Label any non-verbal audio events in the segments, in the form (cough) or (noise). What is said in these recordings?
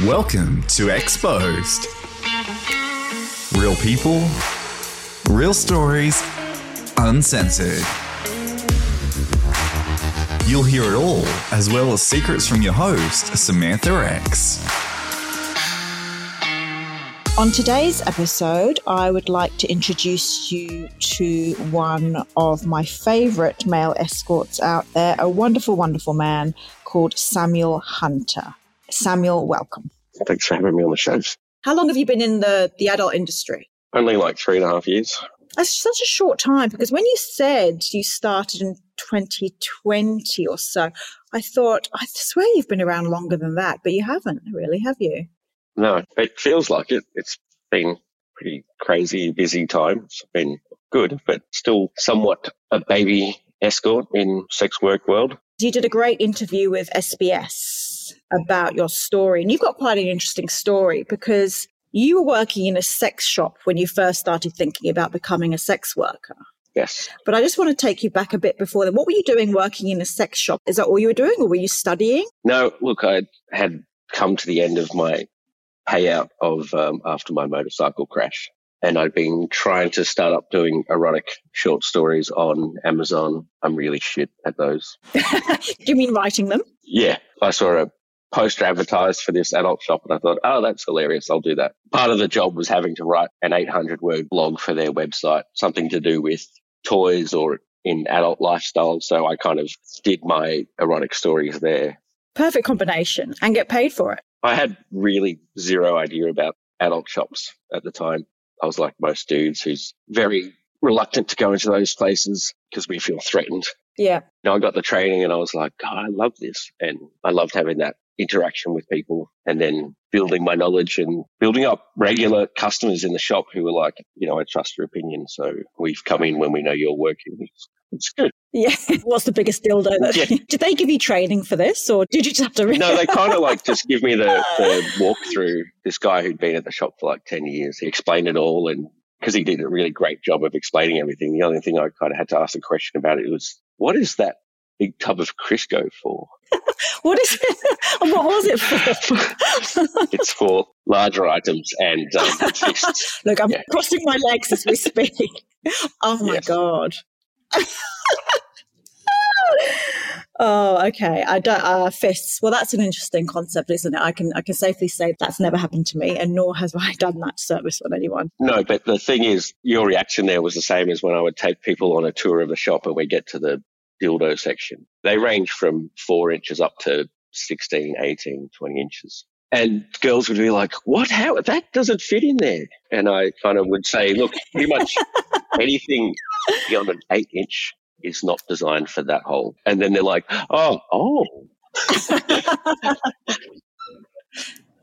Welcome to Exposed. Real people, real stories, uncensored. You'll hear it all, as well as secrets from your host, Samantha X. On today's episode, I would like to introduce you to one of my favorite male escorts out there, a wonderful, wonderful man called Samuel Hunter. Samuel, welcome. Thanks for having me on the show. How long have you been in the, the adult industry? Only like three and a half years. That's such a short time because when you said you started in 2020 or so, I thought, I swear you've been around longer than that, but you haven't really, have you? No, it feels like it. It's been pretty crazy, busy time. It's been good, but still somewhat a baby escort in sex work world. You did a great interview with SBS about your story, and you've got quite an interesting story because you were working in a sex shop when you first started thinking about becoming a sex worker. Yes. But I just want to take you back a bit before then. What were you doing working in a sex shop? Is that all you were doing, or were you studying? No, look, I had come to the end of my payout of um, after my motorcycle crash. And I'd been trying to start up doing erotic short stories on Amazon. I'm really shit at those. (laughs) Do you mean writing them? Yeah. I saw a poster advertised for this adult shop and I thought, oh, that's hilarious. I'll do that. Part of the job was having to write an 800 word blog for their website, something to do with toys or in adult lifestyle. So I kind of did my erotic stories there. Perfect combination and get paid for it. I had really zero idea about adult shops at the time. I was like most dudes who's very reluctant to go into those places because we feel threatened. Yeah. Now I got the training and I was like, God, I love this. And I loved having that interaction with people and then building my knowledge and building up regular customers in the shop who were like, you know, I trust your opinion. So we've come in when we know you're working. It's, it's good. Yeah. (laughs) What's the biggest dildo? That, yeah. (laughs) Did they give you training for this or did you just have to? Re- no, they (laughs) kind of like just give me the, the walkthrough. This guy who'd been at the shop for like 10 years, he explained it all. And because he did a really great job of explaining everything, the only thing I kind of had to ask a question about it was, what is that big tub of Crisco for? (laughs) what is it? what was it for? (laughs) it's for larger items and um, (laughs) Look, I'm yeah. crossing my legs as we speak. Oh my yes. god. oh, okay. I don't uh, fists. Well, that's an interesting concept, isn't it? I can I can safely say that's never happened to me, and nor has I done that service on anyone. No, but the thing is, your reaction there was the same as when I would take people on a tour of the shop, and we get to the dildo section. They range from four inches up to 16, 18, 20 inches. And girls would be like, what? How? That doesn't fit in there. And I kind of would say, look, pretty much (laughs) anything beyond an eight inch is not designed for that hole. And then they're like, oh, oh.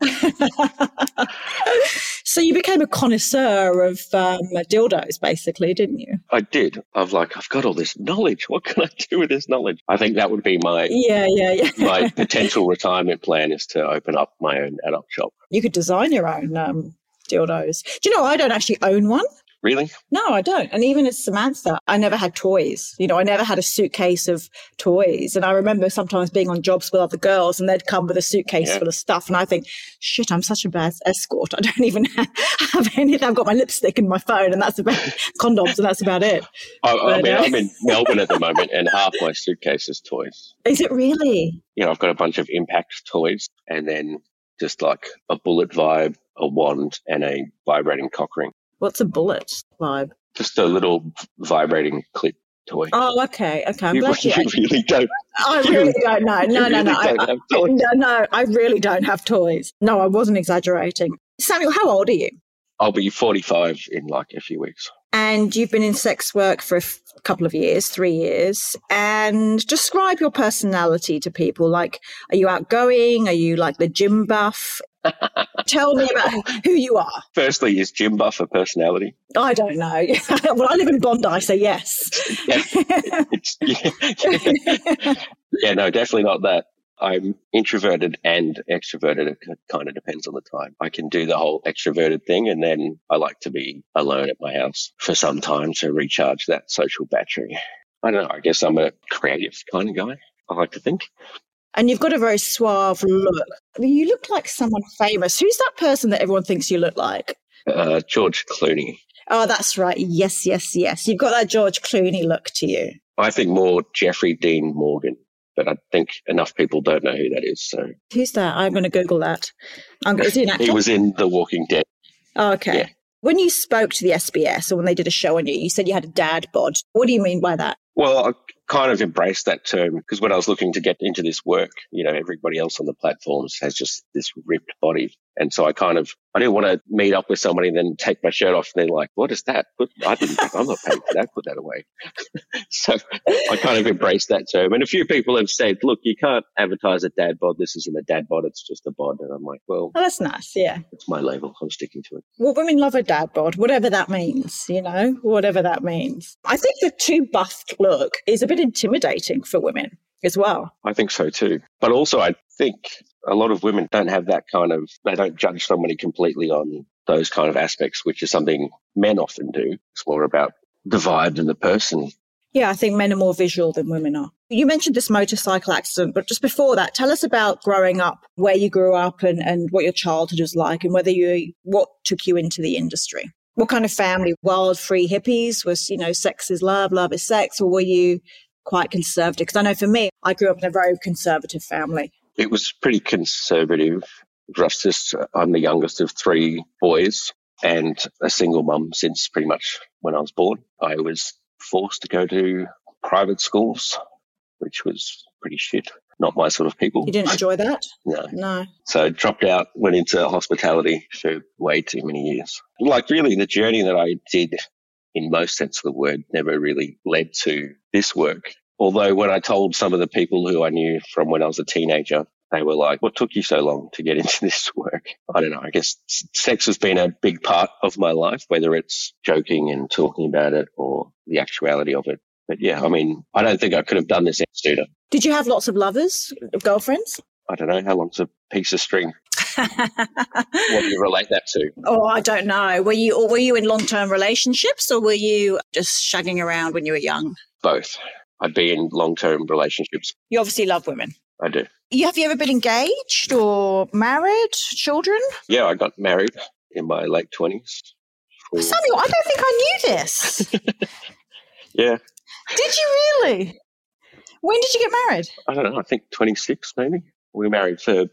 (laughs) (laughs) so you became a connoisseur of um, dildos, basically, didn't you? I did. I was like, I've got all this knowledge. (laughs) What can I do with this knowledge? I think that would be my yeah, yeah, yeah. my (laughs) potential retirement plan is to open up my own adult shop. You could design your own um, dildos. Do you know I don't actually own one? Really? No, I don't. And even as Samantha, I never had toys. You know, I never had a suitcase of toys. And I remember sometimes being on jobs with other girls and they'd come with a suitcase yeah. full of stuff. And I think, shit, I'm such a bad escort. (laughs) I don't even have anything. I've got my lipstick and my phone and that's about condoms and that's about it. I, but, I mean, uh, I'm in (laughs) Melbourne at the moment and half my suitcase is toys. Is it really? You know, I've got a bunch of impact toys and then just like a bullet vibe, a wand and a vibrating cock ring. What's a bullet vibe? Just a little vibrating clip toy. Oh, okay, okay. I'm you, glad (laughs) you, you (laughs) really don't. I really don't know. (laughs) No, no, no. I, I, no, no. I really don't have toys. No, I wasn't exaggerating. Samuel, how old are you? I'll be 45 in like a few weeks. And you've been in sex work for a f- couple of years, three years. And describe your personality to people. Like, are you outgoing? Are you like the gym buff? Tell me about oh. who you are. Firstly, is Jim Buff a personality? I don't know. (laughs) well, I live in Bondi, so yes. yeah, yeah. (laughs) yeah, no, definitely not that. I'm introverted and extroverted. It kind of depends on the time. I can do the whole extroverted thing and then I like to be alone at my house for some time to recharge that social battery. I don't know. I guess I'm a creative kind of guy. I like to think. And you've got a very suave look. I mean, you look like someone famous. Who's that person that everyone thinks you look like? Uh, George Clooney. Oh, that's right. Yes, yes, yes. You've got that George Clooney look to you. I think more Jeffrey Dean Morgan, but I think enough people don't know who that is. So Who's that? I'm going to Google that. I'm, going to he was in The Walking Dead. Oh, okay. yeah. When you spoke to the SBS or when they did a show on you, you said you had a dad bod. What do you mean by that? Well, I kind of embraced that term because when I was looking to get into this work, you know, everybody else on the platforms has just this ripped body. And so I kind of, I didn't want to meet up with somebody and then take my shirt off and they're like, what is that? But I didn't, I'm not paying for that. Put that away. (laughs) so I kind of embraced that term. And a few people have said, look, you can't advertise a dad bod. This isn't a dad bod. It's just a bod. And I'm like, well, Oh, that's nice. Yeah. it's my label. I'm sticking to it. Well, women love a dad bod, whatever that means, you know, whatever that means. I think the too buffed look is a bit intimidating for women as well. I think so too. But also, I think a lot of women don't have that kind of, they don't judge somebody completely on those kind of aspects, which is something men often do. It's more about the vibe and the person. Yeah, I think men are more visual than women are. You mentioned this motorcycle accident, but just before that, tell us about growing up, where you grew up and, and what your childhood was like and whether you, what took you into the industry. What kind of family? Wild, free hippies? Was, you know, sex is love, love is sex? Or were you quite conservative? Because I know for me, I grew up in a very conservative family. It was pretty conservative. Justice, I'm the youngest of three boys and a single mum since pretty much when I was born. I was forced to go to private schools, which was pretty shit. Not my sort of people. You didn't enjoy that? (laughs) No. No. So dropped out, went into hospitality for way too many years. Like really the journey that I did in most sense of the word never really led to this work. Although when I told some of the people who I knew from when I was a teenager, they were like, what took you so long to get (laughs) into this work? I don't know. I guess sex has been a big part of my life, whether it's joking and talking about it or the actuality of it. But yeah, I mean, I don't think I could have done this as a student. Did you have lots of lovers, girlfriends? I don't know how long's a piece of string. (laughs) What do you relate that to? oh, I don't know. Were you or were you in long term relationships or were you just shagging around when you were young? Both. I'd be in long term relationships. You obviously love women. I do. You, have you ever been engaged or married? Children? Yeah, I got married in my late 20s. For- Samuel, I don't think I knew this. (laughs) yeah, did you really? When did you get married? I don't know. I think 26 maybe. We were married for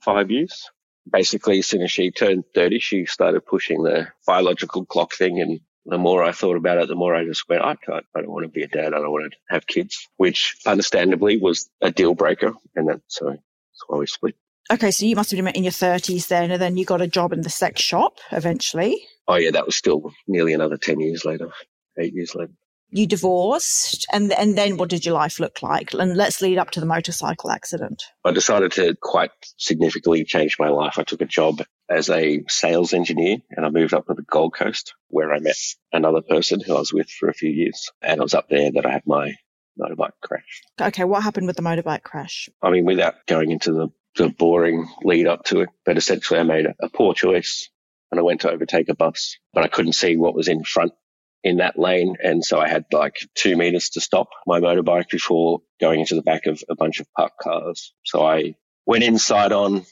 five years. Basically, as soon as she turned 30, she started pushing the biological clock thing. And the more I thought about it, the more I just went, I can't, I don't want to be a dad. I don't want to have kids, which understandably was a deal breaker. And that's, so that's why we split. Okay, so you must have been in your 30s then, and then you got a job in the sex shop eventually. Oh, yeah, that was still nearly another 10 years later, eight years later. You divorced, and and then what did your life look like? And let's lead up to the motorcycle accident. I decided to quite significantly change my life. I took a job as a sales engineer and I moved up to the Gold Coast where I met another person who I was with for a few years. And it was up there that I had my motorbike crash. Okay, what happened with the motorbike crash? I mean, without going into the, the boring lead up to it, but essentially I made a, a poor choice and I went to overtake a bus, but I couldn't see what was in front in that lane. And so I had like two meters to stop my motorbike before going into the back of a bunch of parked cars. So I went inside on,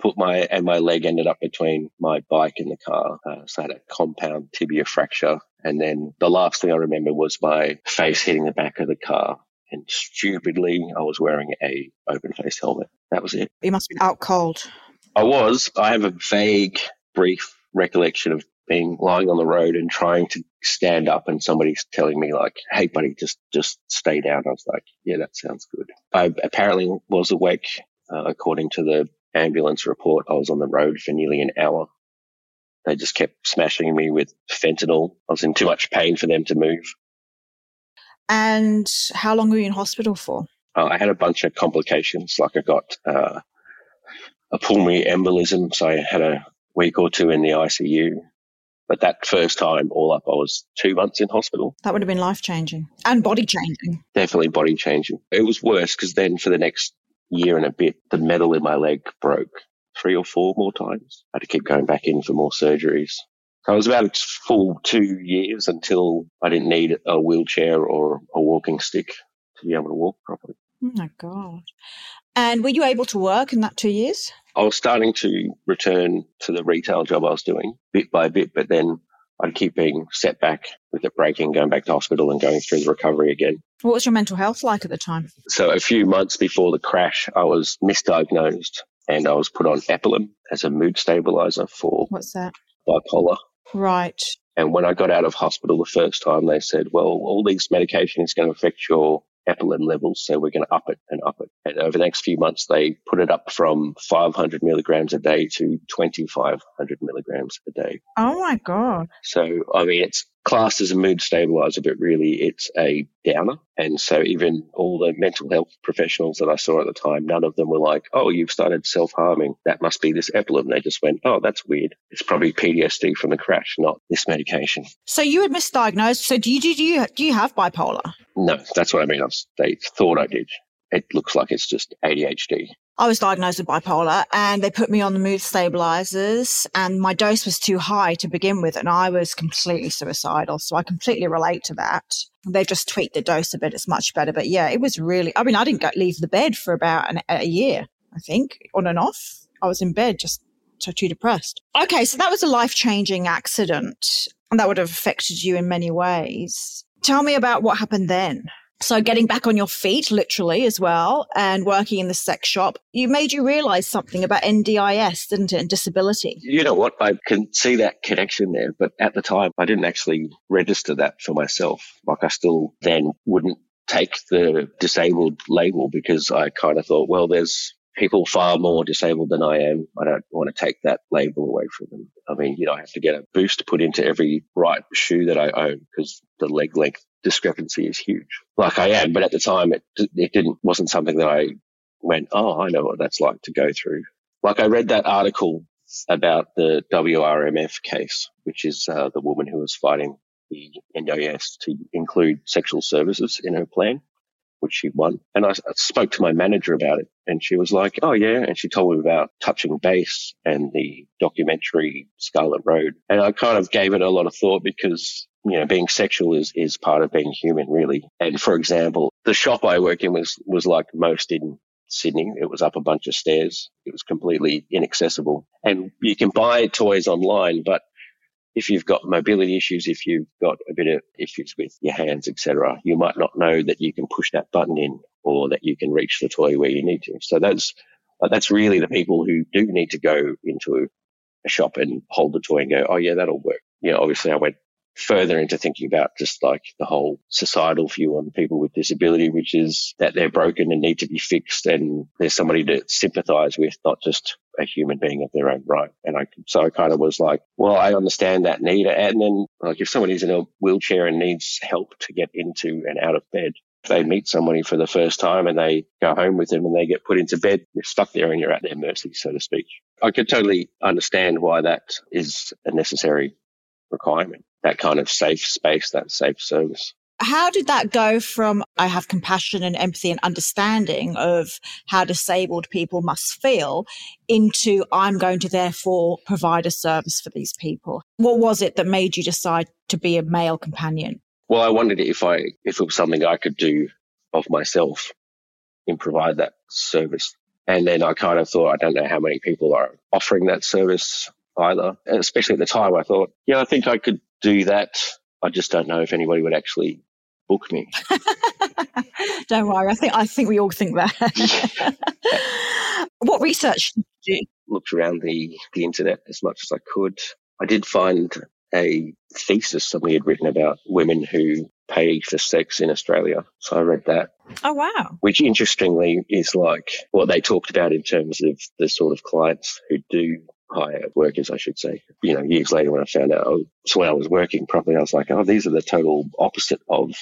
put my, and my leg ended up between my bike and the car. Uh, so I had a compound tibia fracture. And then the last thing I remember was my face hitting the back of the car. And stupidly, I was wearing a open face helmet. That was it. You must have been out cold. I was. I have a vague, brief recollection of being lying on the road and trying to stand up and somebody's telling me like, Hey buddy, just, just stay down. I was like, yeah, that sounds good. I apparently was awake. Uh, according to the ambulance report, I was on the road for nearly an hour. They just kept smashing me with fentanyl. I was in too much pain for them to move. And how long were you in hospital for? Uh, I had a bunch of complications. Like I got, uh, a pulmonary embolism. So I had a week or two in the ICU. But that first time, all up, I was two months in hospital. That would have been life changing and body changing. Definitely body changing. It was worse because then for the next year and a bit, the metal in my leg broke three or four more times. I had to keep going back in for more surgeries. So I was about a full two years until I didn't need a wheelchair or a walking stick to be able to walk properly. Oh my God. And were you able to work in that two years? I was starting to return to the retail job I was doing bit by bit, but then I'd keep being set back with it breaking, going back to hospital and going through the recovery again. What was your mental health like at the time? So a few months before the crash, I was misdiagnosed and I was put on Epilim as a mood stabilizer for What's that? bipolar. Right. And when I got out of hospital the first time, they said, well, all these medication is going to affect your epilim levels, so we're going to up it and up it. And over the next few months, they put it up from 500 milligrams a day to 2,500 milligrams a day. Oh my God. So, I mean, it's classed as a mood stabilizer, but really it's a downer. And so even all the mental health professionals that I saw at the time, none of them were like, oh, you've started self harming. That must be this epilim. They just went, oh, that's weird. It's probably PTSD from the crash, not this medication. So you were misdiagnosed. So do you, do you, do you have bipolar? No, that's what I mean. I was, they thought I did. It looks like it's just ADHD. I was diagnosed with bipolar and they put me on the mood stabilizers and my dose was too high to begin with and I was completely suicidal. So I completely relate to that. They've just tweaked the dose a bit. It's much better. But yeah, it was really, I mean, I didn't go, leave the bed for about an, a year, I think, on and off. I was in bed just so too depressed. Okay. So that was a life changing accident and that would have affected you in many ways. Tell me about what happened then. So getting back on your feet, literally as well, and working in the sex shop, you made you realize something about NDIS, didn't it, and disability? You know what? I can see that connection there, but at the time I didn't actually register that for myself. Like I still then wouldn't take the disabled label because I kind of thought, well, there's people far more disabled than I am. I don't want to take that label away from them. I mean, you know, I have to get a boost put into every right shoe that I own because the leg length discrepancy is huge. Like I am, but at the time it it didn't wasn't something that I went, oh, I know what that's like to go through. Like I read that article about the WRMF case, which is uh, the woman who was fighting the NDIS to include sexual services in her plan, which she won. And I, I spoke to my manager about it, and she was like, "Oh yeah," and she told me about touching base and the documentary Scarlet Road, and I kind of gave it a lot of thought because you know, being sexual is, is part of being human, really. And for example, the shop I work in was, was like most in Sydney. It was up a bunch of stairs. It was completely inaccessible. And you can buy toys online, but if you've got mobility issues, if you've got a bit of issues with your hands, etc., you might not know that you can push that button in or that you can reach the toy where you need to. So that's uh, that's really the people who do need to go into a shop and hold the toy and go, oh yeah, that'll work. You know, obviously I went further into thinking about just like the whole societal view on people with disability, which is that they're broken and need to be fixed and there's somebody to sympathize with, not just a human being of their own right. And I, so I kind of was like, well, I understand that need. And then like if someone is in a wheelchair and needs help to get into and out of bed, they meet somebody for the first time and they go home with them and they get put into bed, you're stuck there and you're at their mercy, so to speak. I could totally understand why that is a necessary requirement that kind of safe space, that safe service. How did that go from I have compassion and empathy and understanding of how disabled people must feel into I'm going to therefore provide a service for these people? What was it that made you decide to be a male companion? Well, I wondered if I if it was something I could do of myself and provide that service. And then I kind of thought, I don't know how many people are offering that service either. And especially at the time, I thought, yeah, I think I could do that. I just don't know if anybody would actually book me. (laughs) don't worry. I think I think we all think that. (laughs) what research did you do? Looked around the, the internet as much as I could. I did find a thesis somebody had written about women who pay for sex in Australia. So I read that. Oh, wow. Which interestingly is like what they talked about in terms of the sort of clients who do hire workers, I should say. You know, years later when I found out, oh, so when I was working properly, I was like, oh, these are the total opposite of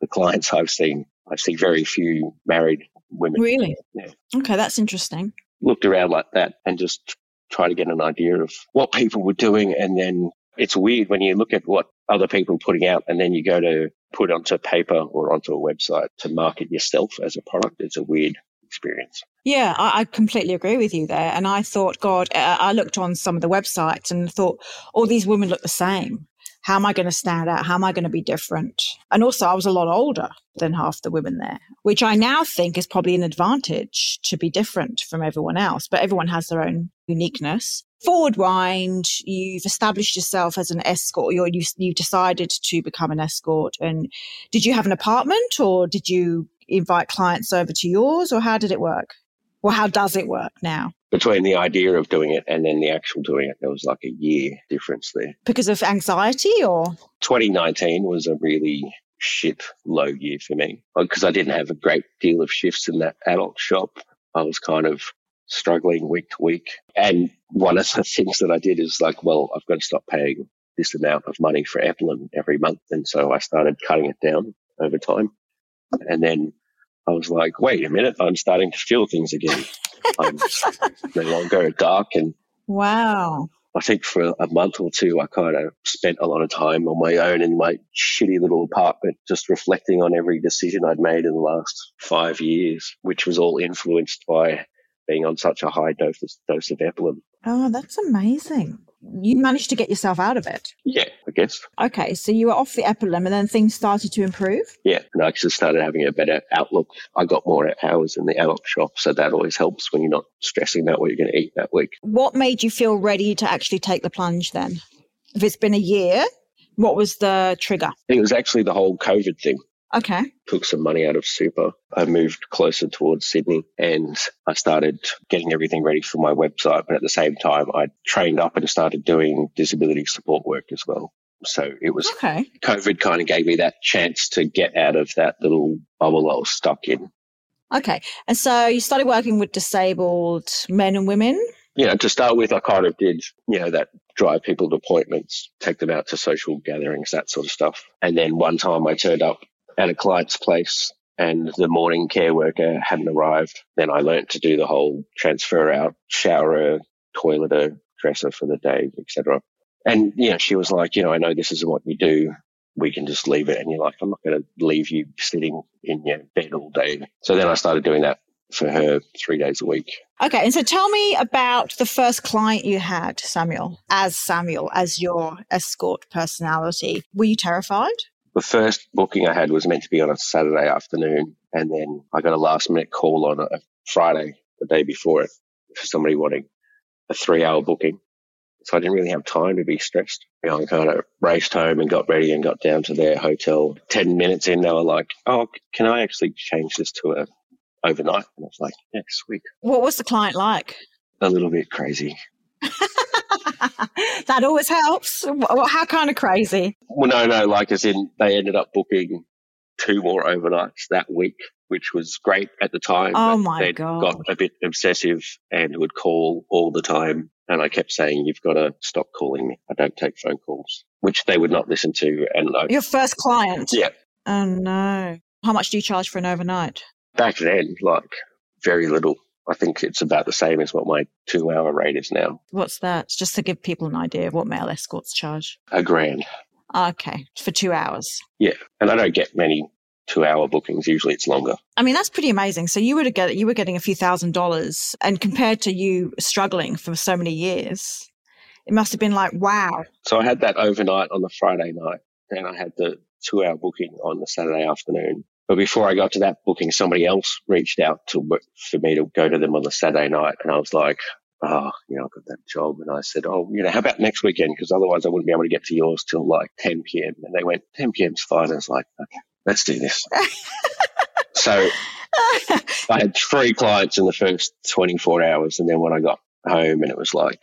the clients I've seen. I see very few married women. Really? Yeah. Okay, that's interesting. Looked around like that and just try to get an idea of what people were doing. And then it's weird when you look at what other people are putting out and then you go to put onto paper or onto a website to market yourself as a product. It's a weird experience. Yeah, I, I, completely agree with you there. And I thought, God, I looked on some of the websites and thought, all these women look the same. How am I going to stand out? How am I going to be different? And also, I was a lot older than half the women there, which I now think is probably an advantage to be different from everyone else. But everyone has their own uniqueness. Forward wind, you've established yourself as an escort. You're, you you decided to become an escort. And did you have an apartment or did you invite clients over to yours or how did it work? Or how does it work now? Between the idea of doing it and then the actual doing it, there was like a year difference there. Because of anxiety or? 2019 was a really shit low year for me because I didn't have a great deal of shifts in that adult shop. I was kind of struggling week to week. And one of the (laughs) things that I did is like, well, I've got to stop paying this amount of money for Epilim every month. And so I started cutting it down over time. And then I was like, wait a minute, I'm starting to feel things again. I'm no longer dark. And wow. I think for a month or two, I kind of spent a lot of time on my own in my shitty little apartment, just reflecting on every decision I'd made in the last five years, which was all influenced by being on such a high dose, dose of Epilim. Oh, that's amazing you managed to get yourself out of it. Yeah, I guess. Okay, so you were off the Epilim and then things started to improve? Yeah, and I just started having a better outlook. I got more hours in the adult shop, so that always helps when you're not stressing about what you're going to eat that week. What made you feel ready to actually take the plunge then? If it's been a year, what was the trigger? It was actually the whole COVID thing. Okay. Took some money out of super. I moved closer towards Sydney and I started getting everything ready for my website. But at the same time, I trained up and started doing disability support work as well. So it was okay. COVID kind of gave me that chance to get out of that little bubble I was stuck in. Okay. And so you started working with disabled men and women? you know, to start with, I kind of did, you know, that drive people to appointments, take them out to social gatherings, that sort of stuff. And then one time I turned up at a client's place and the morning care worker hadn't arrived. Then I learnt to do the whole transfer out, showerer, toileter, dresser for the day, etc. And, you know, she was like, you know, I know this isn't what you do. We can just leave it. And you're like, I'm not going to leave you sitting in your bed all day. So then I started doing that for her three days a week. Okay. And so tell me about the first client you had, Samuel, as Samuel, as your escort personality. Were you terrified? The first booking I had was meant to be on a Saturday afternoon, and then I got a last minute call on a Friday, the day before it, for somebody wanting a three hour booking. So I didn't really have time to be stressed. You know, I kind of raced home and got ready and got down to their hotel. Ten minutes in, they were like, "Oh, can I actually change this to a overnight?" And I was like, "Yeah, sweet." What was the client like? A little bit crazy. (laughs) that always helps. How kind of crazy? Well, no, no. Like as in, they ended up booking two more overnights that week, which was great at the time. Oh my god! Got a bit obsessive and would call all the time. And I kept saying, "You've got to stop calling me. I don't take phone calls," which they would not listen to. And I, your first client. Yeah. Oh no! How much do you charge for an overnight? Back then, like very little. I think it's about the same as what my two hour rate is now. What's that? Just to give people an idea of what male escorts charge. A grand. Okay, for two hours. Yeah, and I don't get many two hour bookings. Usually it's longer. I mean, that's pretty amazing. So you were get you were getting a few thousand dollars, and compared to you struggling for so many years, it must have been like wow. So I had that overnight on the Friday night, and I had the two hour booking on the Saturday afternoon. But before I got to that booking, somebody else reached out to for me to go to them on the Saturday night, and I was like, "Oh, you know, I've got that job." And I said, "Oh, you know, how about next weekend? Because otherwise, I wouldn't be able to get to yours till like 10 p.m." And they went, "10 p.m.'s fine." I was like, "Okay, let's do this." (laughs) so I had three clients in the first 24 hours, and then when I got home, and it was like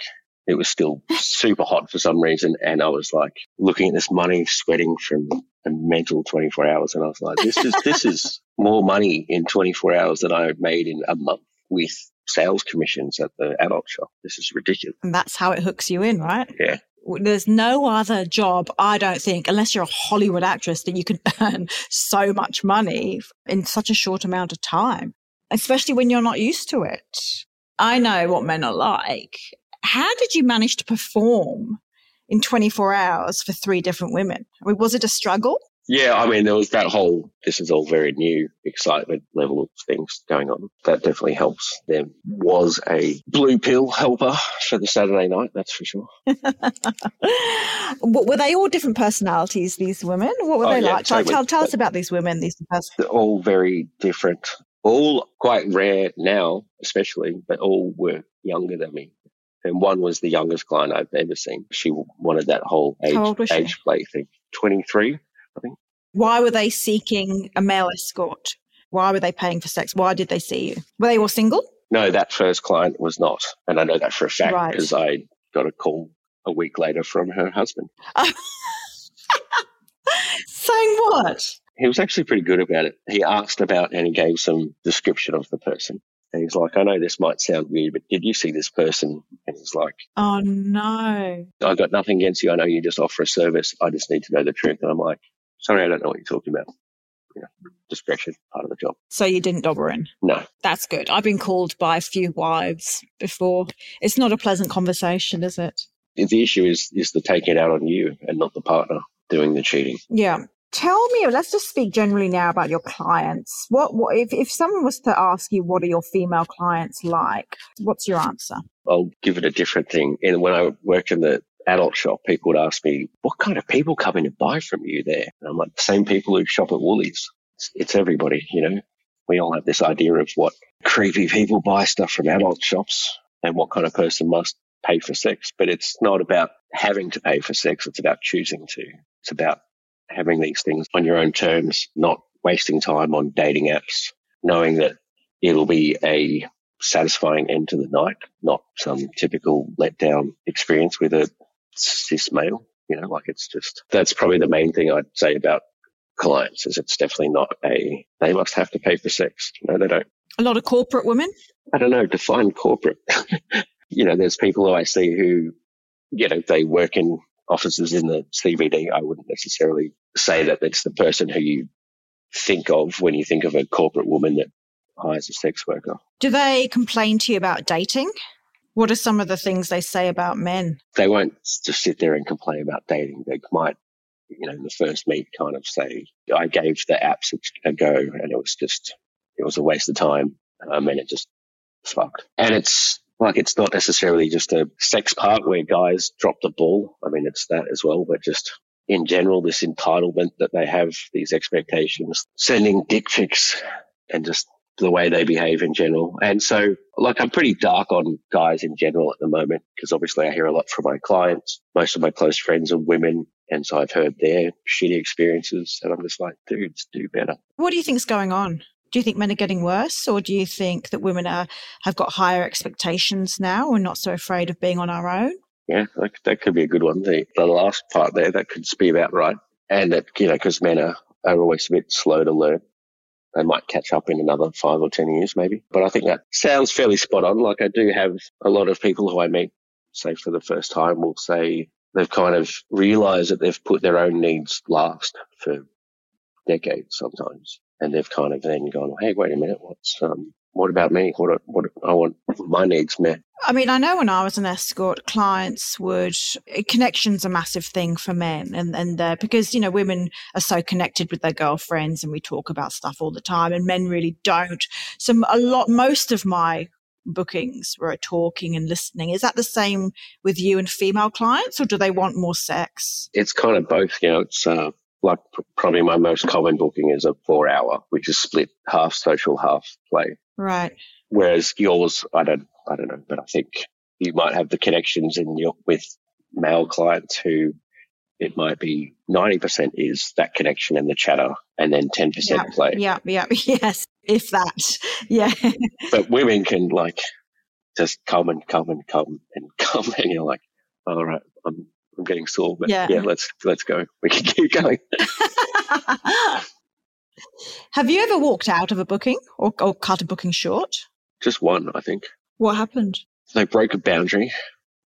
it was still super hot for some reason. And I was like looking at this money, sweating from a mental 24 hours. And I was like, this is, this (laughs) is more money in 24 hours than I had made in a month with sales commissions at the adult shop. This is ridiculous. And that's how it hooks you in, right? Yeah. There's no other job, I don't think, unless you're a Hollywood actress, that you can (laughs) earn so much money in such a short amount of time, especially when you're not used to it. I know what men are like. How did you manage to perform in 24 hours for three different women? I mean, was it a struggle? Yeah, I mean, there was that whole, this is all very new excitement level of things going on. That definitely helps. There was a blue pill helper for the Saturday night, that's for sure. (laughs) were they all different personalities, these women? What were Oh, they yeah, like? Tell, totally. tell, tell us about these women, these person. They're all very different, all quite rare now, especially, but all were younger than me. And one was the youngest client I've ever seen. She wanted that whole age, How old was she? age play thing. 23. I think. Why were they seeking a male escort? Why were they paying for sex? Why did they see you? Were they all single? No, that first client was not. And I know that for a fact Right. because I got a call a week later from her husband. (laughs) Saying what? He was actually pretty good about it. He asked about and he gave some description of the person. And he's like, I know this might sound weird, but did you see this person? And he's like, Oh no. I've got nothing against you. I know you just offer a service. I just need to know the truth. And I'm like, sorry, I don't know what you're talking about. You know, discretion, part of the job. So you didn't dob her in. No, That's good. I've been called by a few wives before. It's not a pleasant conversation, is it? the issue is is the taking it out on you and not the partner doing the cheating. Yeah. Tell me, let's just speak generally now about your clients. What, what if, if someone was to ask you, what are your female clients like? What's your answer? I'll give it a different thing. And when I worked in the adult shop, people would ask me, what kind of people come in to buy from you there? And I'm like, the same people who shop at Woolies. It's, it's everybody, you know. We all have this idea of what creepy people buy stuff from adult shops and what kind of person must pay for sex. But it's not about having to pay for sex. It's about choosing to. It's about having these things on your own terms, not wasting time on dating apps, knowing that it'll be a satisfying end to the night, not some typical letdown experience with a cis male. You know, like it's just, that's probably the main thing I'd say about clients is it's definitely not a, they must have to pay for sex. No, they don't. A lot of corporate women? I don't know, define corporate. (laughs) you know, there's people who I see who, you know, they work in offices in the CBD. I wouldn't necessarily say that it's the person who you think of when you think of a corporate woman that hires a sex worker. Do they complain to you about dating? What are some of the things they say about men? They won't just sit there and complain about dating. They might, you know, in the first meet kind of say, I gave the apps a- a go and it was just, it was a waste of time. Um, and it just fucked. And it's like, it's not necessarily just a sex part where guys drop the ball. I mean, it's that as well, but just in general, this entitlement that they have, these expectations, sending dick pics and just the way they behave in general. And so, like, I'm pretty dark on guys in general at the moment because obviously I hear a lot from my clients. Most of my close friends are women. And so I've heard their shitty experiences. And I'm just like, dudes, do better. What do you think's going on? Do you think men are getting worse, or do you think that women are have got higher expectations now and not so afraid of being on our own? Yeah, that, that could be a good one. The, the last part there, that could be about right. And that, you know, because men are, are always a bit slow to learn. They might catch up in another five or 10 years, maybe. But I think that sounds fairly spot on. Like I do have a lot of people who I meet, say for the first time, will say they've kind of realized that they've put their own needs last for decades sometimes. And they've kind of then gone, Hey, wait a minute. What's, um, what about me? What, what, I want my needs met. I mean, I know when I was an escort, clients would connections a massive thing for men, and and uh, because you know women are so connected with their girlfriends, and we talk about stuff all the time, and men really don't. So a lot, most of my bookings were talking and listening. Is that the same with you and female clients, or do they want more sex? it's kind of both. You know, it's uh, like probably my most common booking is a four hour, which is split half social, half play. Right. Whereas yours, I don't, I don't know, but I think you might have the connections in your with male clients who it might be ninety percent is that connection and the chatter, and then ten percent play. Yeah. Yeah. (laughs) Yes. If that. Yeah. But women can like just come and come and come and come, and you're like, all right, I'm. I'm getting sore, but Yeah. yeah, let's let's go. We can keep going. (laughs) Have you ever walked out of a booking or, or cut a booking short? Just one, I think. What happened? they broke a boundary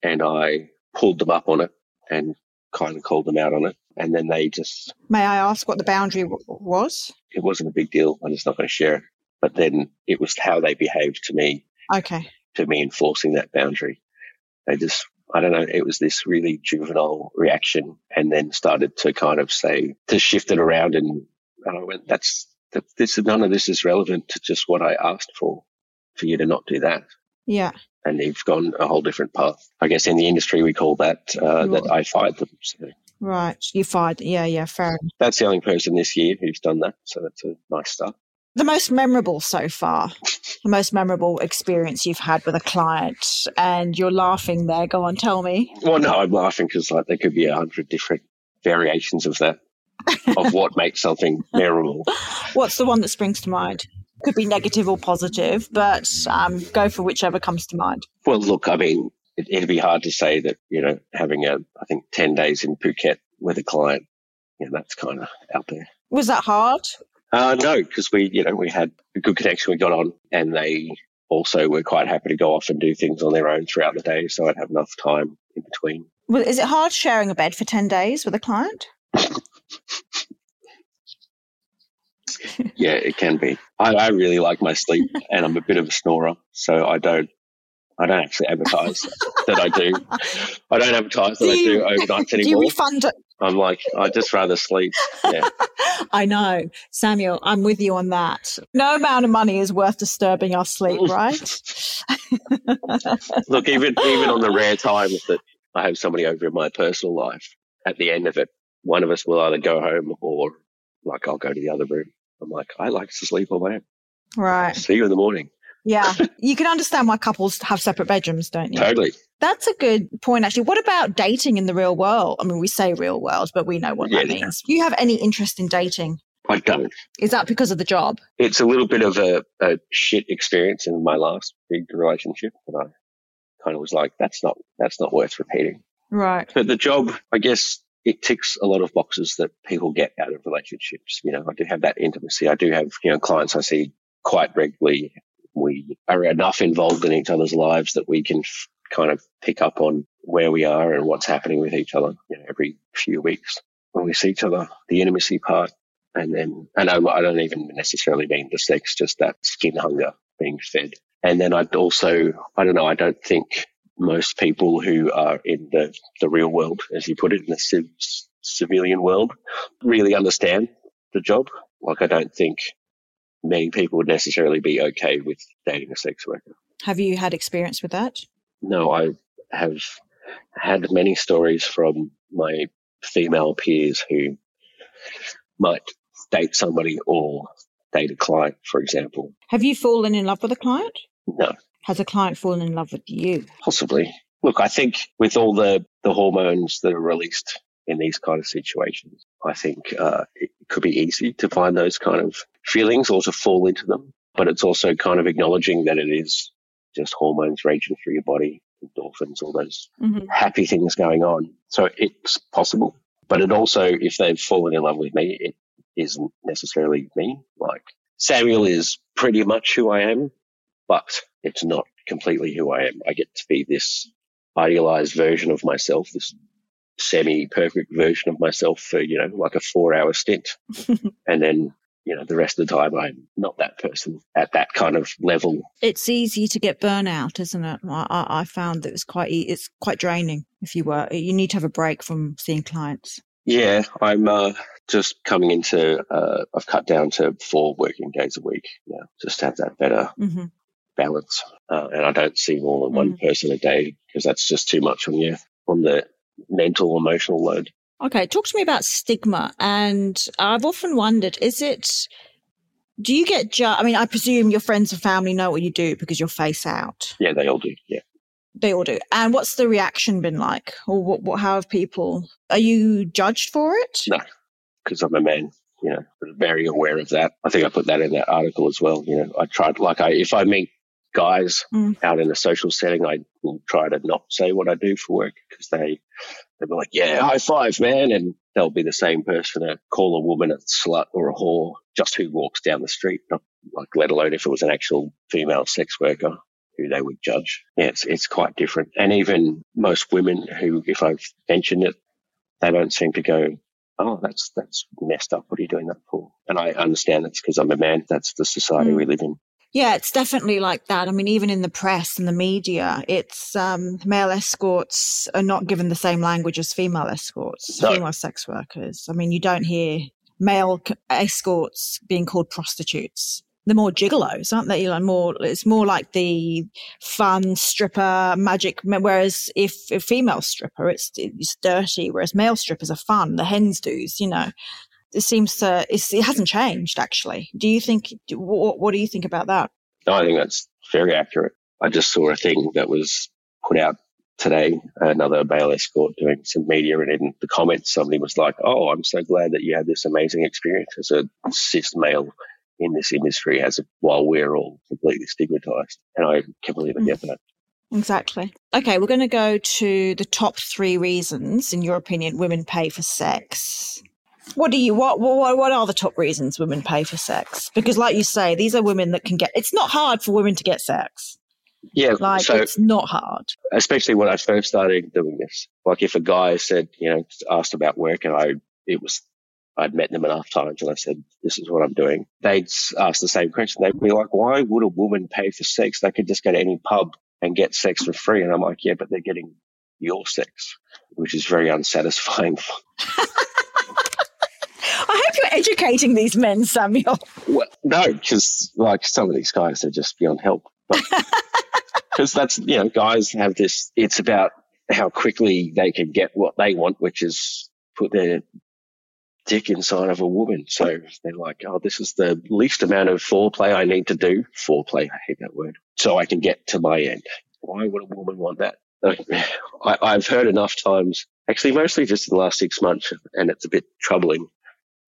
and I pulled them up on it and kind of called them out on it. And then they just, May I ask what the boundary w- was? it wasn't a big deal. I'm just not going to share it. But then it was how they behaved to me, Okay. to me enforcing that boundary. They just, I don't know, it was this really juvenile reaction and then started to kind of say, to shift it around. And, and I went, that's, that, this, none of this is relevant to just what I asked for, for you to not do that. Yeah. And you've gone a whole different path. I guess in the industry, we call that, uh, that I fired them. So Right. You fired. Yeah, yeah, fair that's the only person this year who's done that. So that's a nice start. The most memorable so far, the most memorable experience you've had with a client, and you're laughing there. Go on, tell me. Well, no, I'm laughing because like there could be a hundred different variations of that, of what (laughs) makes something memorable. What's the one that springs to mind? Could be negative or positive, but um, go for whichever comes to mind. Well, look, I mean, it, it'd be hard to say that, you know, having a, I think 10 days in Phuket with a client, know, that's kind of out there. Was that hard? Uh, no, because we, you know, we had a good connection. We got on and they also were quite happy to go off and do things on their own throughout the day. So I'd have enough time in between. Well, Is it hard sharing a bed for 10 days with a client? (laughs) Yeah, it can be. I, I really like my sleep (laughs) and I'm a bit of a snorer. So I don't, I don't actually advertise that I do. I don't advertise that I do overnights (laughs) Do you anymore. refund? I'm like, I'd just rather sleep. Yeah. (laughs) I know. Samuel, I'm with you on that. No amount of money is worth disturbing our sleep, (laughs) right? Look, even even on the rare times that I have somebody over in my personal life, at the end of it, one of us will either go home or like I'll go to the other room. I'm like, I like to sleep my right. See you in the morning. Yeah. (laughs) You can understand why couples have separate bedrooms, don't you? Totally. That's a good point, actually. What about dating in the real world? I mean, we say real world, but we know what that Yeah. means. Do you have any interest in dating? I don't. Is that because of the job? It's a little bit of a, a shit experience in my last big relationship that I kind of was like, that's not that's not worth repeating. Right. But the job, I guess, it ticks a lot of boxes that people get out of relationships. You know, I do have that intimacy. I do have, you know, clients I see quite regularly. We are enough involved in each other's lives that we can f- kind of pick up on where we are and what's happening with each other you know, every few weeks when we see each other, the intimacy part. And then, and I, I don't even necessarily mean the sex, just that skin hunger being fed. And then I'd also, I don't know, I don't think most people who are in the, the real world, as you put it, in the civ- civilian world, really understand the job. Like, I don't think many people would necessarily be okay with dating a sex worker. Have you had experience with that? No, I have had many stories from my female peers who might date somebody or date a client, for example. Have you fallen in love with a client? No, Has a client fallen in love with you? possibly. Look, I think with all the, the hormones that are released in these kind of situations, I think uh, it could be easy to find those kind of feelings or to fall into them. But it's also kind of acknowledging that it is just hormones raging through your body, endorphins, all those Mm-hmm. happy things going on. So it's possible. But it also, if they've fallen in love with me, it isn't necessarily me. Like Samuel is pretty much who I am, but it's not completely who I am. I get to be this idealized version of myself, this semi perfect version of myself for, you know, like a four hour stint. (laughs) and then, you know, the rest of the time I'm not that person at that kind of level. It's easy to get burnout, isn't it? I, I found that it's quite it's quite draining. If you were, you need to have a break from seeing clients. Yeah, I'm uh, just coming into. Uh, I've cut down to four working days a week now, just to have that better hmm balance. Uh, and I don't see more than one person a day because that's just too much on you on the mental emotional load. Okay, talk to me about stigma. And I've often wondered, is it? Do you get? Ju- I mean, I presume your friends and family know what you do because you're face out. Yeah, they all do. Yeah, They all do. And what's the reaction been like, or what? what how have people? Are you judged for it? No. because I'm a man. You know, very aware of that. I think I put that in that article as well. You know, I tried like I if I meet guys Mm. out in a social setting, I will try to not say what I do for work because they they'll be like, "Yeah, high five, man," and they'll be the same person to call a woman a slut or a whore just who walks down the street, not like let alone if it was an actual female sex worker who they would judge. Yeah, it's it's quite different. And even most women who, if I've mentioned it, they don't seem to go, "Oh, that's that's messed up. What are you doing that for?" And I understand it's because I'm a man. That's the society Mm. we live in. Yeah, it's definitely like that. I mean, even in the press and the media, it's um, male escorts are not given the same language as female escorts, no. female sex workers. I mean, you don't hear male escorts being called prostitutes. They're more gigolos, aren't they? Like more, it's more like the fun stripper magic. Whereas if a female stripper, it's it's dirty. Whereas male strippers are fun. The hens do's, you know it seems to it hasn't changed actually. Do you think? What, what do you think about that? No, I think that's very accurate. I just saw a thing that was put out today, another male escort doing some media, and in the comments, somebody was like, "Oh, I'm so glad that you had this amazing experience as a cis male in this industry, as a, while we're all completely stigmatized." And I completely get that. Mm. Exactly. Okay, we're going to go to the top three reasons, in your opinion, women pay for sex. What do you what what what are the top reasons women pay for sex? Because, like you say, these are women that can get. It's not hard for women to get sex. Yeah, like so, it's not hard. Especially when I first started doing this. Like if a guy said, you know, asked about work, and I it was I'd met them enough times, and I said, "This is what I'm doing." They'd ask the same question. They'd be like, "Why would a woman pay for sex? They could just go to any pub and get sex for free." And I'm like, "Yeah, but they're getting your sex, which is very unsatisfying." (laughs) (laughs) educating these men, Samuel? Well, no, because like some of these guys are just beyond help. Because (laughs) that's you know, guys have this. It's about how quickly they can get what they want, which is put their dick inside of a woman. So they're like, oh, this is the least amount of foreplay I need to do. Foreplay, I hate that word. So I can get to my end. Why would a woman want that? I, have heard enough times, actually, mostly just in the last six months, and it's a bit troubling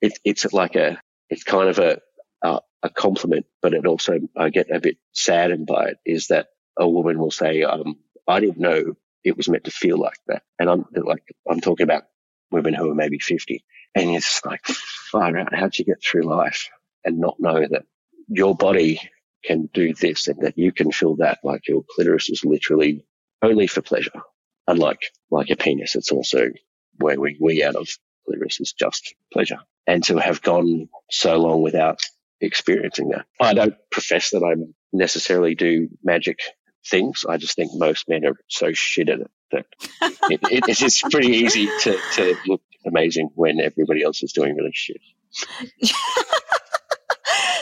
it, it's like a, it's kind of a, a, a compliment, but it also, I get a bit saddened by it is that a woman will say, um, I didn't know it was meant to feel like that. And I'm like, I'm talking about women who are maybe 50 and it's like, far out, how'd you get through life and not know that your body can do this and that you can feel that like your clitoris is literally only for pleasure. Unlike like a penis, it's also where we, we out of clitoris is just pleasure and to have gone so long without experiencing that. I don't profess that I necessarily do magic things. I just think most men are so shit at it that (laughs) it, it, it's pretty easy to, to look amazing when everybody else is doing really shit. (laughs)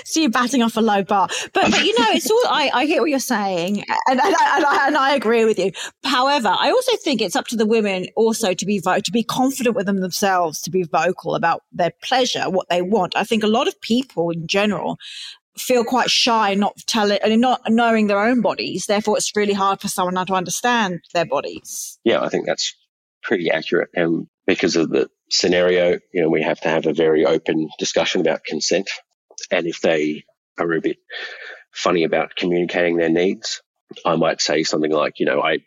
so you're batting off a low bar. But, but you know, it's all, I, I hear what you're saying and, and, and, I, and I agree with you. However, I also think it's up to the women also to be, vo- to be confident with them themselves, to be vocal about their pleasure, what they want. I think a lot of people in general feel quite shy not telling and not knowing their own bodies. Therefore, it's really hard for someone to understand their bodies. Yeah, I think that's pretty accurate. And because of the scenario, you know, we have to have a very open discussion about consent. And if they are a bit funny about communicating their needs, I might say something like, you know, I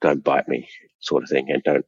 don't bite me sort of thing and don't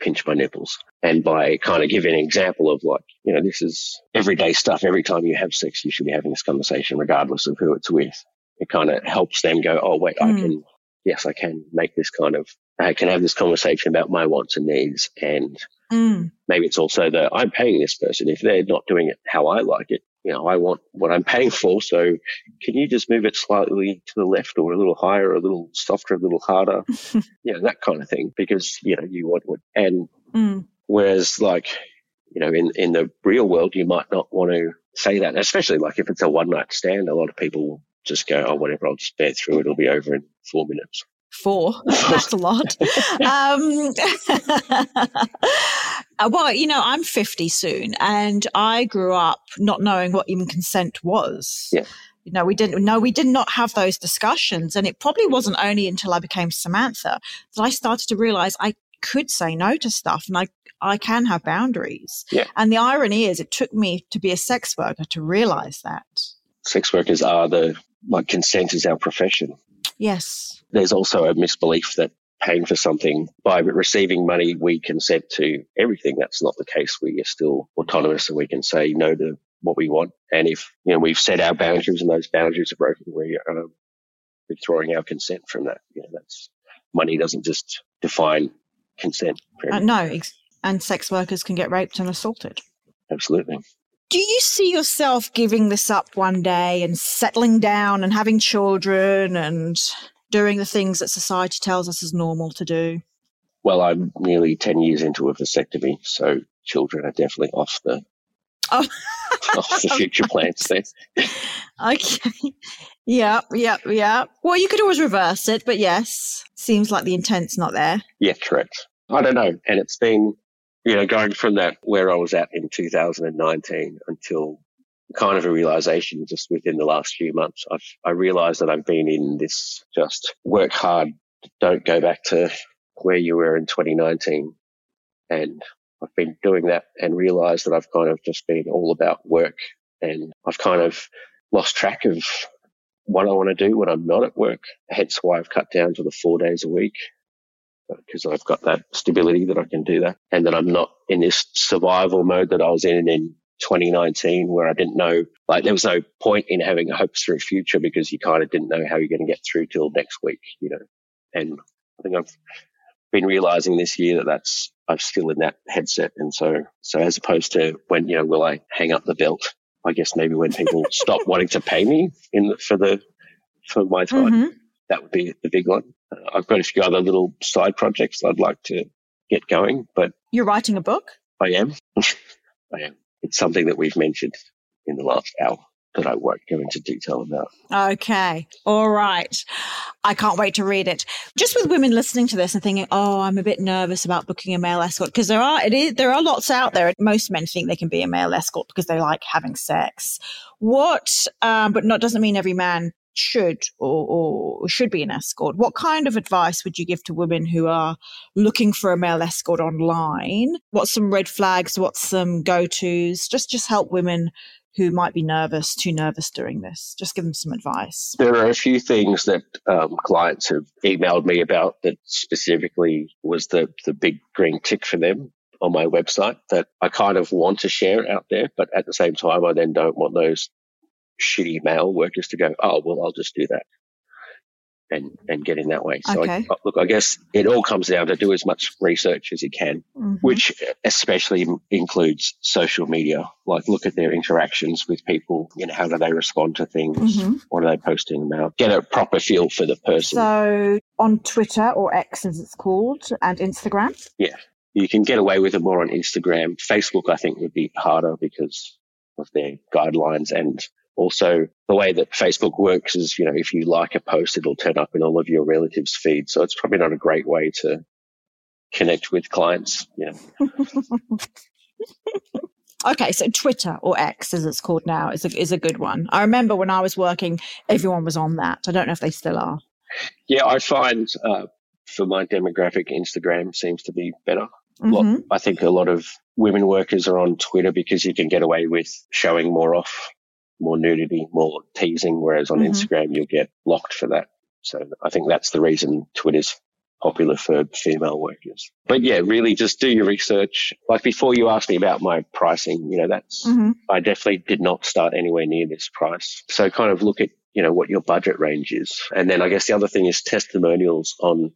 pinch my nipples. And by kind of giving an example of like, you know, this is everyday stuff. Every time you have sex, you should be having this conversation regardless of who it's with. It kind of helps them go, oh, wait, mm. I can, yes, I can make this kind of, I can have this conversation about my wants and needs. And mm. maybe it's also that I'm paying this person. If they're not doing it how I like it, you know, I want what I'm paying for. So can you just move it slightly to the left or a little higher, a little softer, a little harder? (laughs) you know, that kind of thing because, you know, you want what, and mm. whereas like, you know, in, in the real world, you might not want to say that, especially like if it's a one night stand, a lot of people will just go, oh, whatever, I'll just bear through it. It'll be over in four minutes. Four. (laughs) That's a lot. (laughs) um, Uh, well, you know, I'm 50 soon and I grew up not knowing what even consent was. Yeah. You know, we didn't no, we did not have those discussions. And it probably wasn't only until I became Samantha that I started to realize I could say no to stuff and I I can have boundaries. Yeah. And the irony is it took me to be a sex worker to realize that. Sex workers are the like consent is our profession. Yes. There's also a misbelief that paying for something by receiving money, we consent to everything. That's not the case. We are still autonomous and we can say no to what we want. And if, you know, we've set our boundaries and those boundaries are broken, we are um, withdrawing our consent from that. You know, that's money doesn't just define consent. Uh, no. Ex- and sex workers can get raped and assaulted. Absolutely. Do you see yourself giving this up one day and settling down and having children and doing the things that society tells us is normal to do? Well, I'm nearly 10 years into a vasectomy, so children are definitely off the Oh. (laughs) off the future plans there. (laughs) Okay. Yeah, yeah, yeah. Well, you could always reverse it, but yes, seems like the intent's not there. Yeah, correct. I don't know. And it's been, you know, going from that where I was at in 2019 until kind of a realization just within the last few months. I've, I realized that I've been in this just work hard, don't go back to where you were in 2019. And I've been doing that and realized that I've kind of just been all about work and I've kind of lost track of what I want to do when I'm not at work. Hence why I've cut down to the four days a week uh, because I've got that stability that I can do that and that I'm not in this survival mode that I was in and in 2019 where I didn't know, like there was no point in having a hopes for a future because you kind of didn't know how you're going to get through till next week, you know. And I think I've been realizing this year that that's, I'm still in that headset. And so, so as opposed to when, you know, will I hang up the belt? I guess maybe when people (laughs) stop wanting to pay me in the, for the, for my time, Mhm. that would be the big one. Uh, I've got a few other little side projects I'd like to get going, but You're writing a book? I am. (laughs) I am. It's something that we've mentioned in the last hour that I won't go into detail about. Okay. All right. I can't wait to read it. Just with women listening to this and thinking, "Oh, I'm a bit nervous about booking a male escort," because there are it is there are lots out there. Most men think they can be a male escort because they like having sex. What? Um, but not doesn't mean every man should or, or should be an escort. What kind of advice would you give to women who are looking for a male escort online? What's some red flags? What's some go tos? Just just help women who might be nervous, too nervous during this. Just give them some advice. There are a few things that um, clients have emailed me about that specifically was the, the big green tick for them on my website that I kind of want to share out there, but at the same time, I then don't want those shitty male workers to go, oh, well, I'll just do that and, and get in that way. So, Okay. I, look, I guess it all comes down to do as much research as you can Mhm. which especially includes social media. Like look at their interactions with people, you know, how do they respond to things? Mhm. What are they posting about? Get a proper feel for the person. So on Twitter or X as it's called and Instagram. Yeah. You can get away with it more on Instagram. Facebook, I think, would be harder because of their guidelines and also the way that Facebook works is, you know, if you like a post, it'll turn up in all of your relatives' feed. So it's probably not a great way to connect with clients. You know, (laughs) Okay, so Twitter or X as it's called now is a, is a good one. I remember when I was working, everyone was on that. I don't know if they still are. yeah, I find uh, for my demographic, Instagram seems to be better. Lot- Mhm. I think a lot of women workers are on Twitter because you can get away with showing more off, more nudity, more teasing, whereas on Mhm. Instagram you'll get locked for that. So I think that's the reason Twitter's popular for female workers. But yeah, really just do your research. Like before you asked me about my pricing, you know, that's, Mhm. I definitely did not start anywhere near this price. So kind of look at, you know, what your budget range is. And then I guess the other thing is testimonials on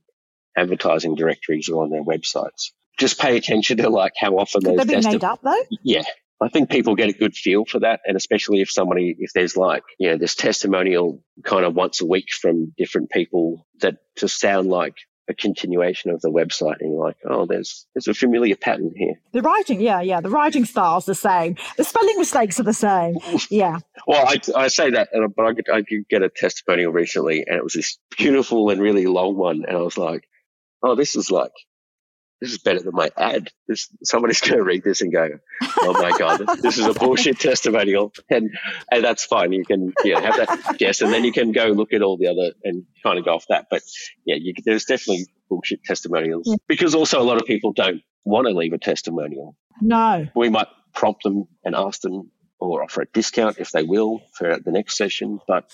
advertising directories or on their websites. Just pay attention to like how often Could those they be testi- made up though? yeah. I think people get a good feel for that. And especially if somebody, if there's like, you know, this testimonial kind of once a week from different people that just sound like a continuation of the website and you're like, oh, there's, there's a familiar pattern here. The writing, yeah, yeah. The writing style's the same. The spelling mistakes are the same. Yeah. (laughs) Well, I, I say that, but I, did- I did get a testimonial recently and it was this beautiful and really long one. And I was like, oh, this is like, this is better than my ad. This, somebody's going to read this and go, oh my God, this is a bullshit testimonial. And, and that's fine. You can, yeah, have that guess. And then you can go look at all the other and kind of go off that. But yeah, you, there's definitely bullshit testimonials Yeah. because also a lot of people don't want to leave a testimonial No. we might prompt them and ask them or offer a discount if they will for the next session, but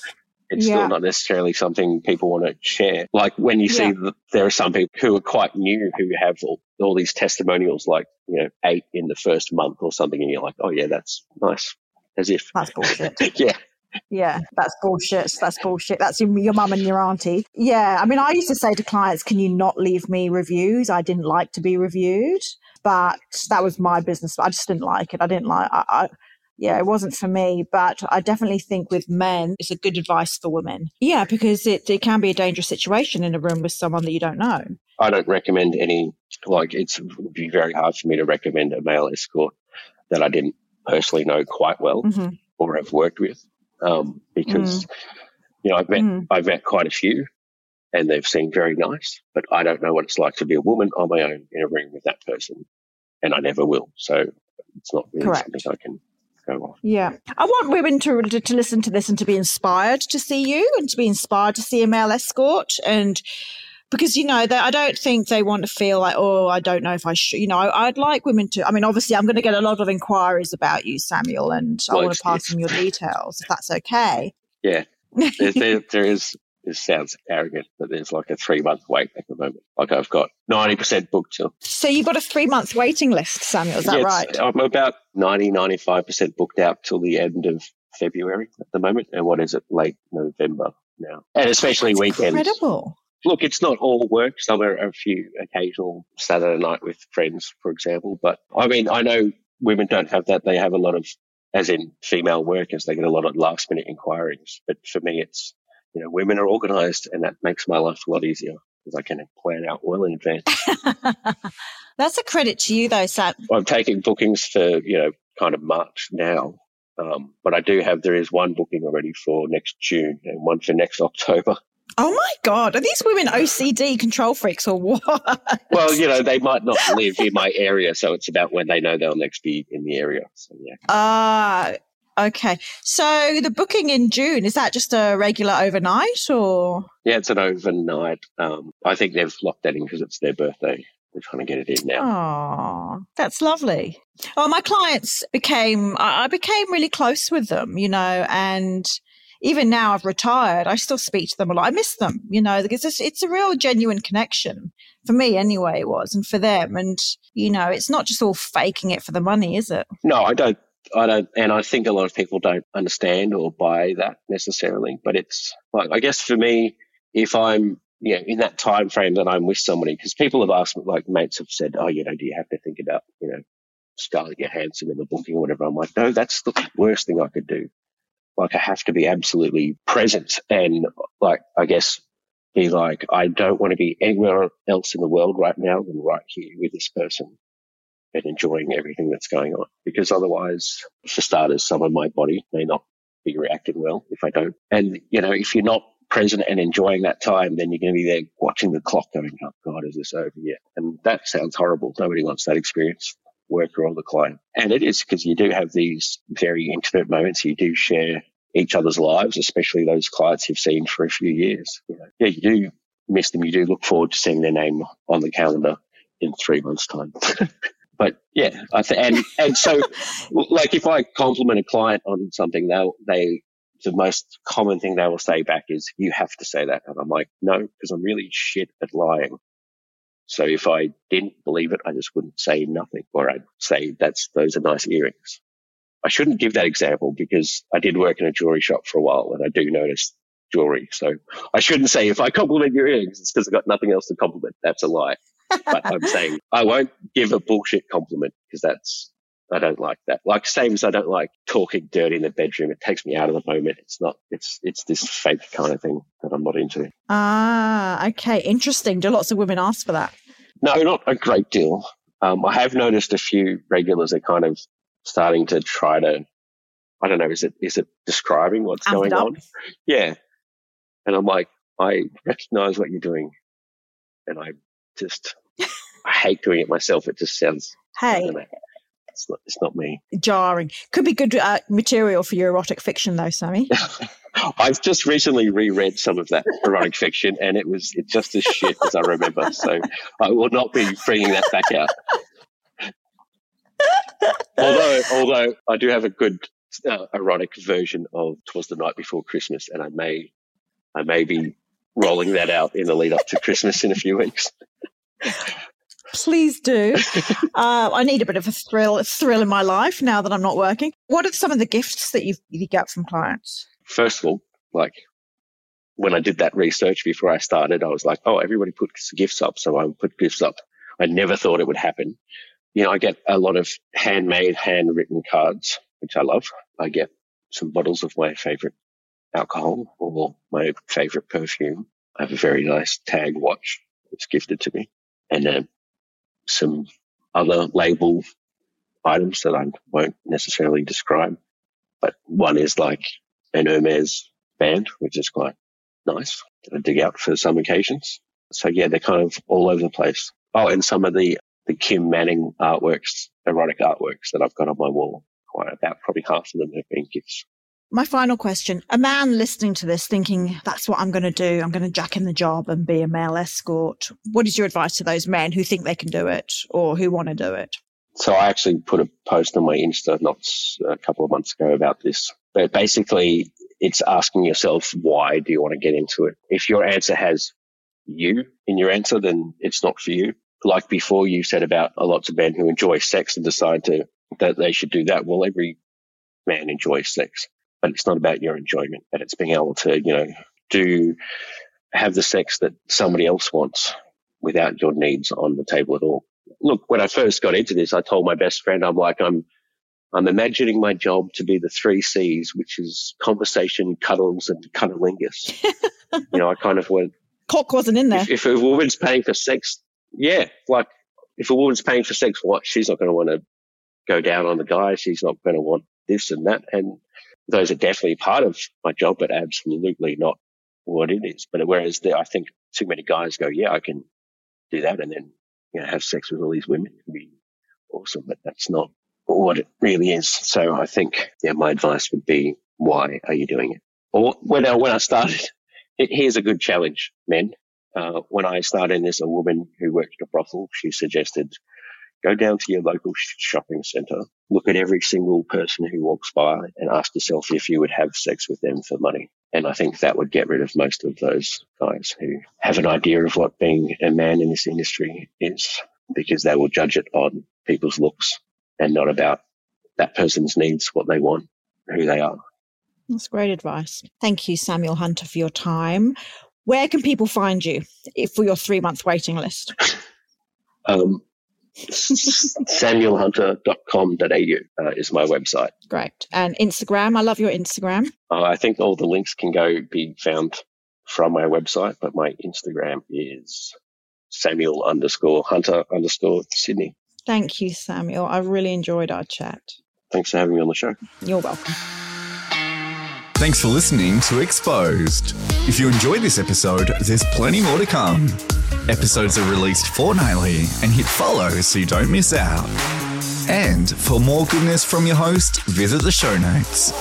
it's Yeah. still not necessarily something people want to share. Like when you see Yeah. that there are some people who are quite new who have all, all these testimonials, like, you know, eight in the first month or something, and you're like, oh yeah, that's nice. As if, That's bullshit. (laughs) yeah, Yeah, that's bullshit. That's bullshit. That's your, your mum and your auntie. Yeah, I mean, I used to say to clients, "Can you not leave me reviews?" I didn't like to be reviewed, but that was my business. I just didn't like it. I didn't like. I, I yeah, it wasn't for me, but I definitely think with men, it's a good advice for women. Yeah, because it, it can be a dangerous situation in a room with someone that you don't know. I don't recommend any, like, it's, it would be very hard for me to recommend a male escort that I didn't personally know quite well hmm or have worked with. Um, because, you know, I've met, Mm. I've met quite a few and they've seemed very nice, but I don't know what it's like to be a woman on my own in a room with that person. And I never will. So it's not really Correct. something I can go off. Yeah. I want women to, to, to listen to this and to be inspired to see you and to be inspired to see a male escort. And because, you know, they, I don't think they want to feel like, oh, I don't know if I should. You know, I, I'd like women to, I mean, obviously, I'm going to get a lot of inquiries about you, Samuel, and I want to pass on your details if that's okay. Yeah. there, there, there is, this sounds arrogant, but there's like a three month wait at the moment. Like I've got 90% booked till. So you've got a three month waiting list, Samuel, is that Yeah, right? I'm about 90, 95% booked out till the end of February at the moment. And what is it? Late November now. And especially That's weekends. Incredible. Look, it's not all work. Some are a few occasional Saturday night with friends, for example. But I mean, I know women don't have that. They have a lot of, as in female workers, they get a lot of last minute inquiries. But for me, it's, you know, women are organized and that makes my life a lot easier because I can plan out well in advance. (laughs) That's a credit to you, though, Sam. I'm taking bookings for, you know, kind of March now. Um, but I do have, there is one booking already for next June and one for next October. Oh my God. Are these women OCD control freaks or what? Well, you know, they might not live in my area, so it's about when they know they'll next be in the area. So yeah, Ah, okay. So the booking in June, is that just a regular overnight or? yeah, it's an overnight. Um, I think they've locked that in because it's their birthday. They're trying to get it in now. Oh, that's lovely. Oh, my clients became, I I became really close with them, you know, and even now I've retired, I still speak to them a lot. I miss them, you know, because it's, it's a real genuine connection for me anyway, it was, and for them. And, you know, it's not just all faking it for the money, is it? No, I don't. I don't, and I think a lot of people don't understand or buy that necessarily. But it's like, I guess for me, if I'm, you know, in that time frame that I'm with somebody, because people have asked me, like mates have said, oh, you know, do you have to think about, you know, Scarlett Johansson in the booking or whatever? I'm like, no, that's the worst thing I could do. Like, I have to be absolutely present and, like, I guess, be like, I don't want to be anywhere else in the world right now than right here with this person and enjoying everything that's going on. Because otherwise, for starters, some of my body may not be reacting well if I don't. And, you know, if you're not present and enjoying that time, then you're going to be there watching the clock going, oh God, is this over yet? And that sounds horrible. Nobody wants that experience, worker or the client. And it is because you do have these very intimate moments. You do share each other's lives, especially those clients you've seen for a few years. Yeah, you do miss them. You do look forward to seeing their name on the calendar in three months' time. (laughs) but yeah, I th- and and so (laughs) like if I compliment a client on something, they'll they the most common thing they will say back is you have to say that, and I'm like no, because I'm really shit at lying. So if I didn't believe it, I just wouldn't say nothing, or I'd say that's those are nice earrings. I shouldn't give that example because I did work in a jewelry shop for a while, and I do notice jewelry. So I shouldn't say if I compliment your earrings, it's because I've got nothing else to compliment. That's a lie but I'm saying I won't give a bullshit compliment because that's I don't like that. Like same as I don't like talking dirty in the bedroom. It takes me out of the moment. It's not. It's it's this fake kind of thing that I'm not into. Ah, okay. Interesting. Do lots of women ask for that? No, not a great deal. Um, I have noticed a few regulars are kind of starting to try to. I don't know. Is it is it describing what's Amp it going up. on? Yeah. And I'm like, I recognize what you're doing, and I just I hate doing it myself. It just sounds. Hey. It's not. It's not me. jarring. Could be good uh, material for your erotic fiction, though, Sammy. (laughs) (laughs) I've just recently reread some of that erotic fiction, and it was it's just as shit as I remember. So I will not be bringing that back out. although, although I do have a good uh, erotic version of "Twas the Night Before Christmas," and I may, I may be rolling that out in the lead up to Christmas in a few weeks. Please do. (laughs) uh, I need a bit of a thrill, a thrill in my life now that I'm not working. What are some of the gifts that you you get from clients? First of all, like when I did that research before I started, I was like, oh, everybody puts gifts up, so I put gifts up. I never thought it would happen. You know, I get a lot of handmade, handwritten cards, which I love. I get some bottles of my favorite alcohol or my favorite perfume. I have a very nice tag watch. It's gifted to me. And then some other label items that I won't necessarily describe. But one is like an Hermes band, which is quite nice to dig out for some occasions. So yeah, they're kind of all over the place. Oh, and some of the, the Kim Manning artworks, erotic artworks that I've got on my wall, quite about probably half of them have been gifts. My final question a man listening to this thinking, that's what I'm going to do. I'm going to jack in the job and be a male escort. What is your advice to those men who think they can do it or who want to do it? So I actually put a post on my Insta not a couple of months ago about this. But basically, it's asking yourself, why do you want to get into it? If your answer has you in your answer, then it's not for you. Like before, you said about a lot of men who enjoy sex and decide to that they should do that. Well, every man enjoys sex, but it's not about your enjoyment. but it's being able to, you know, do have the sex that somebody else wants without your needs on the table at all. Look, when I first got into this, I told my best friend, I'm like, I'm, I'm imagining my job to be the three C's, which is conversation, cuddles, and cunnilingus. (laughs) you know, I kind of went, cock wasn't in there. If, if, a woman's paying for sex, yeah, like if a woman's paying for sex, what she's not going to want to go down on the guy. She's not going to want this and that. And those are definitely part of my job, but absolutely not what it is. But whereas the, I think too many guys go, yeah, I can do that, and then you know have sex with all these women. It would be awesome, but that's not what it really is. So I think yeah, my advice would be, why are you doing it? Or when I, when I started, (laughs) here's a good challenge, men. Uh, when I started, there's a woman who worked at a brothel. She suggested go down to your local shopping center, look at every single person who walks by and ask yourself if you would have sex with them for money. And I think that would get rid of most of those guys who have an idea of what being a man in this industry is because they will judge it on people's looks and not about that person's needs, what they want, who they are. That's great advice. Thank you, Samuel Hunter, for your time. Where can people find you for your three month waiting list? (laughs) um, (laughs) samuelhunter.com.au uh, is my website. Great. And Instagram, I love your Instagram. Uh, I think all the links can go be found from my website, but my Instagram is Samuel underscore Hunter underscore Sydney. Thank you, Samuel. I really enjoyed our chat. Thanks for having me on the show. You're welcome. Thanks for listening to Exposed. If you enjoyed this episode, there's plenty more to come. Episodes are released fortnightly and hit follow so you don't miss out. And for more goodness from your host, visit the show notes.